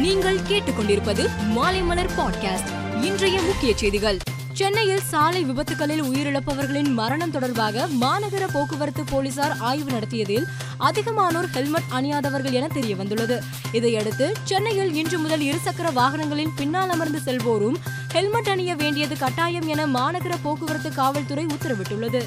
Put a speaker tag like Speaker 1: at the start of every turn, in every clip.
Speaker 1: நீங்கள் கேட்டுக்கொண்டிருப்பது மாலைமலர் பாட்காஸ்ட் இன்றைய முக்கிய செய்திகள். சென்னையில் சாலை விபத்துகளில் உயிரிழப்பவர்களின் மரணம் தொடர்பாக மாநகர போக்குவரத்து போலீசார் ஆய்வு நடத்தியதில் அதிகமானோர் ஹெல்மெட் அணியாதவர்கள் என தெரிய வந்துள்ளது இதையடுத்து சென்னையில் இன்று முதல் இருசக்கர வாகனங்களின் பின்னால் அமர்ந்து செல்வோரும் ஹெல்மெட் அணிய வேண்டியது கட்டாயம் என மாநகர போக்குவரத்து காவல்துறை உத்தரவிட்டுள்ளது.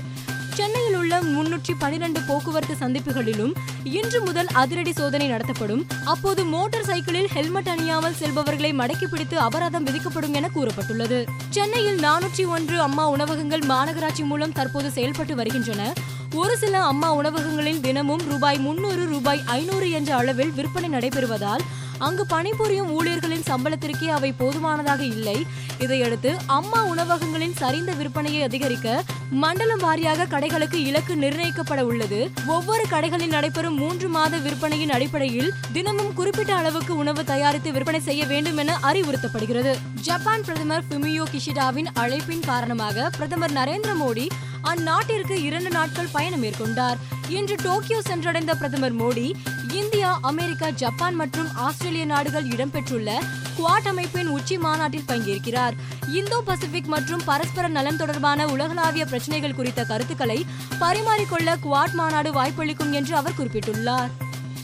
Speaker 1: சென்னையில் உள்ள முன்னூற்றி பனிரெண்டு போக்குவரத்து சந்திப்புகளிலும் இன்று முதல் அதிரடி சோதனை நடத்தப்படும். அப்போது மோட்டார் சைக்கிளில் ஹெல்மெட் அணியாமல் செல்பவர்களை மடக்கி பிடித்து அபராதம் விதிக்கப்படும் என கூறப்பட்டுள்ளது. சென்னையில் நானூற்றி ஒன்று அம்மா உணவகங்கள் மாநகராட்சி மூலம் தற்போது செயல்பட்டு வருகின்றன. ஒரு சில அம்மா உணவகங்களில் தினமும் ரூபாய் முன்னூறு ரூபாய் ஐநூறு என்ற அளவில் விற்பனை நடைபெறுவதால் அங்கு பணிபுரியும் ஊழியர்களின் சம்பளத்திற்கே அவை போதுமானதாக இல்லை. இதையடுத்து அம்மா உணவகங்களின் சரிந்த விற்பனையை அதிகரிக்க மண்டலம் வாரியாக கடைகளுக்கு இலக்கு நிர்ணயிக்கப்பட உள்ளது. ஒவ்வொரு கடைகளில் நடைபெறும் மூன்று மாத விற்பனையின் அடிப்படையில் தினமும் குறிப்பிட்ட அளவுக்கு உணவு தயாரித்து விற்பனை செய்ய வேண்டும் என அறிவுறுத்தப்படுகிறது. ஜப்பான் பிரதமர் ஃபுமியோ கிஷிடாவின் அழைப்பின் காரணமாக பிரதமர் நரேந்திர மோடி அந்நாட்டிற்கு இரண்டு நாட்கள் பயணம் மேற்கொண்டார். இன்று டோக்கியோ சென்றடைந்த பிரதமர் மோடி இந்தியா அமெரிக்கா ஜப்பான் மற்றும் ஆஸ்திரேலிய நாடுகள் இடம்பெற்றுள்ள குவாட் அமைப்பின் உச்சி மாநாட்டில் பங்கேற்கிறார். இந்தோ பசிபிக் மற்றும் பரஸ்பர நலன் தொடர்பான உலகளாவிய பிரச்சனைகள் குறித்த கருத்துக்களை பரிமாறிக்கொள்ள குவாட் மாநாடு வாய்ப்பளிக்கும் என்று அவர் குறிப்பிட்டுள்ளார்.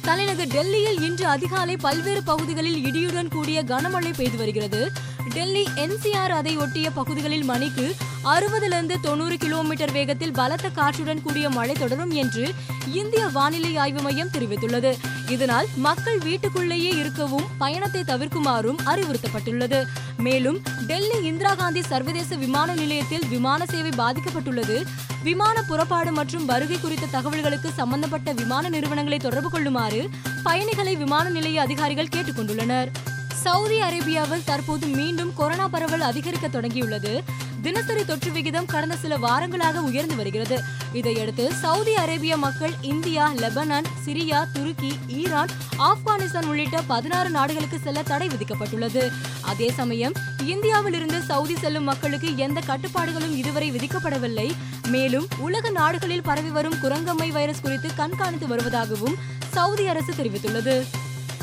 Speaker 1: தலைநகர் டெல்லியில் இன்று அதிகாலை பல்வேறு பகுதிகளில் இடியுடன் கூடிய கனமழை பெய்து வருகிறது. டெல்லி என்சிஆர் அதை ஒட்டிய பகுதிகளில் மணிக்கு அறுபதிலிருந்து தொண்ணூறு கிலோமீட்டர் வேகத்தில் பலத்த காற்றுடன் கூடிய மழை தொடரும் என்று இந்திய வானிலை ஆய்வு மையம் தெரிவித்துள்ளது. இதனால் மக்கள் வீட்டுக்குள்ளேயே இருக்கவும் பயணத்தை தவிர்க்குமாறும் அறிவுறுத்தப்பட்டுள்ளது. மேலும் டெல்லி இந்திரா காந்தி சர்வதேச விமான நிலையத்தில் விமான சேவை பாதிக்கப்பட்டுள்ளது. விமான புறப்பாடு மற்றும் வருகை குறித்த தகவல்களுக்கு சம்பந்தப்பட்ட விமான நிறுவனங்களை தொடர்பு கொள்ளுமாறு பயணிகளை விமான நிலைய அதிகாரிகள் கேட்டுக்கொண்டுள்ளனர். சவுதி அரேபியாவில் தற்போது மீண்டும் கொரோனா பரவல் அதிகரிக்க தொடங்கியுள்ளது. தினசரி தொற்று விகிதம் கடந்த சில வாரங்களாக உயர்ந்து வருகிறது. இதையடுத்து சவுதி அரேபிய மக்கள் இந்தியா லெபனான் சிரியா துருக்கி ஈரான் ஆப்கானிஸ்தான் உள்ளிட்ட பதினாறு நாடுகளுக்கு செல்ல தடை விதிக்கப்பட்டுள்ளது. அதே சமயம் இந்தியாவிலிருந்து சவுதி செல்லும் மக்களுக்கு எந்த கட்டுப்பாடுகளும் இதுவரை விதிக்கப்படவில்லை. மேலும் உலக நாடுகளில் பரவி வரும் குரங்கம்மை வைரஸ் குறித்து கண்காணித்து வருவதாகவும் சவுதி அரசு தெரிவித்துள்ளது.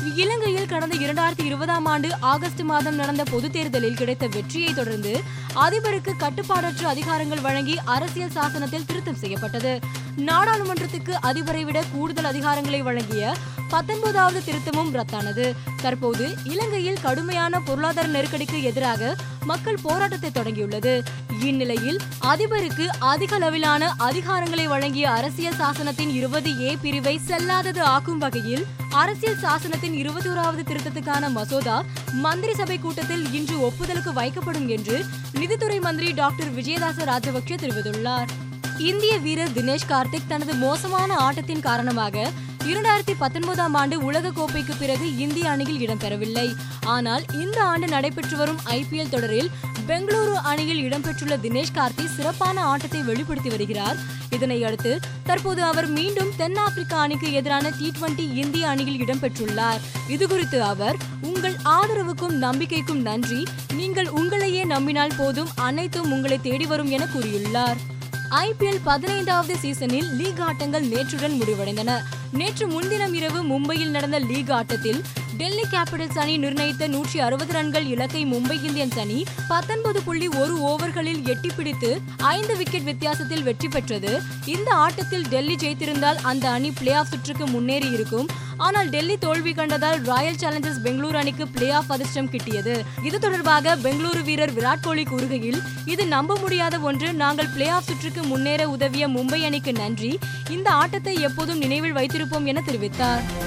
Speaker 1: இலங்கையில் கடந்த இரண்டாயிரத்தி இருபதாம் ஆண்டு ஆகஸ்ட் மாதம் நடந்த பொதுத் தேர்தலில் கிடைத்த வெற்றியை தொடர்ந்து அதிபருக்கு கட்டுப்பாடற்ற அதிகாரங்கள் வழங்கி அரசியல் சாசனத்தில் திருத்தம் செய்யப்பட்டது. நாடாளுமன்றத்துக்கு அதிபரை விட கூடுதல் அதிகாரங்களை வழங்கிய பத்தொன்பதாவது திருத்தமும் ரத்தானது. தற்போது இலங்கையில் கடுமையான பொருளாதார நெருக்கடிக்கு எதிராக மக்கள் போராட்டத்தை தொடங்கியுள்ளது. இந்நிலையில் அதிபருக்கு அதிக அளவிலான அதிகாரங்களை வழங்கிய அரசியல் சாசனத்தின் இருபது ஏ பிரிவை செல்லாதது ஆக்கும் வகையில் அரசியல் சாசனத்தின் இருபத்தி ஓராவது திருத்தத்துக்கான மசோதா மந்திரி சபை கூட்டத்தில் இன்று ஒப்புதலுக்கு வைக்கப்படும் என்று நிதித்துறை மந்திரி டாக்டர் விஜயதாச ராஜபக்சே தெரிவித்துள்ளார். இந்திய வீரர் தினேஷ் கார்த்திக் தனது மோசமான ஆட்டத்தின் காரணமாக இரண்டாயிரத்தி பத்தொன்பதாம் ஆண்டு உலக கோப்பைக்கு பிறகு இந்திய அணியில் இடம்பெறவில்லை. ஆனால் இந்த ஆண்டு நடைபெற்று வரும் ஐபிஎல் தொடரில் பெங்களூரு அணியில் இடம்பெற்றுள்ள தினேஷ் கார்த்தி சிறப்பான ஆட்டத்தை வெளிப்படுத்தி வருகிறார். இதனை அடுத்து தற்போது அவர் மீண்டும் தென்னாப்பிரிக்கா அணிக்கு எதிரான டி டுவெண்டி இந்திய அணியில் இடம்பெற்றுள்ளார். இதுகுறித்து அவர் உங்கள் ஆதரவுக்கும் நம்பிக்கைக்கும் நன்றி. நீங்கள் உங்களையே நம்பினால் போதும் அனைத்தும் உங்களை தேடி வரும் என கூறியுள்ளார். ஐபிஎல் பதினைந்தாவது சீசனில் லீக் ஆட்டங்கள் நேற்றுடன் முடிவடைந்தன. நேற்று முன்தினம் இரவு மும்பையில் நடந்த லீக் ஆட்டத்தில் டெல்லி கேபிட்டல்ஸ் அணி நிர்ணயித்த நூற்றி அறுபது ரன்கள் இலக்கை மும்பை இந்தியன்ஸ் அணி பத்தொன்பது புள்ளி ஒரு ஓவர்களில் எட்டி பிடித்து ஐந்து விக்கெட் வித்தியாசத்தில் வெற்றி பெற்றது. இந்த ஆட்டத்தில் டெல்லி ஜெயித்திருந்தால் அந்த அணி பிளே ஆஃப் சுற்றுக்கு முன்னேறி இருக்கும். ஆனால் டெல்லி தோல்வி கண்டதால் ராயல் சேலஞ்சர்ஸ் பெங்களூரு அணிக்கு பிளே ஆஃப் அதிர்ஷ்டம் கிட்டியது. இது தொடர்பாக பெங்களூரு வீரர் விராட் கோலி கூறுகையில் இது நம்ப முடியாத ஒன்று. நாங்கள் பிளே ஆஃப் சுற்றுக்கு முன்னேற உதவிய மும்பை அணிக்கு நன்றி. இந்த ஆட்டத்தை எப்போதும் நினைவில் வைத்திருப்போம் என தெரிவித்தார்.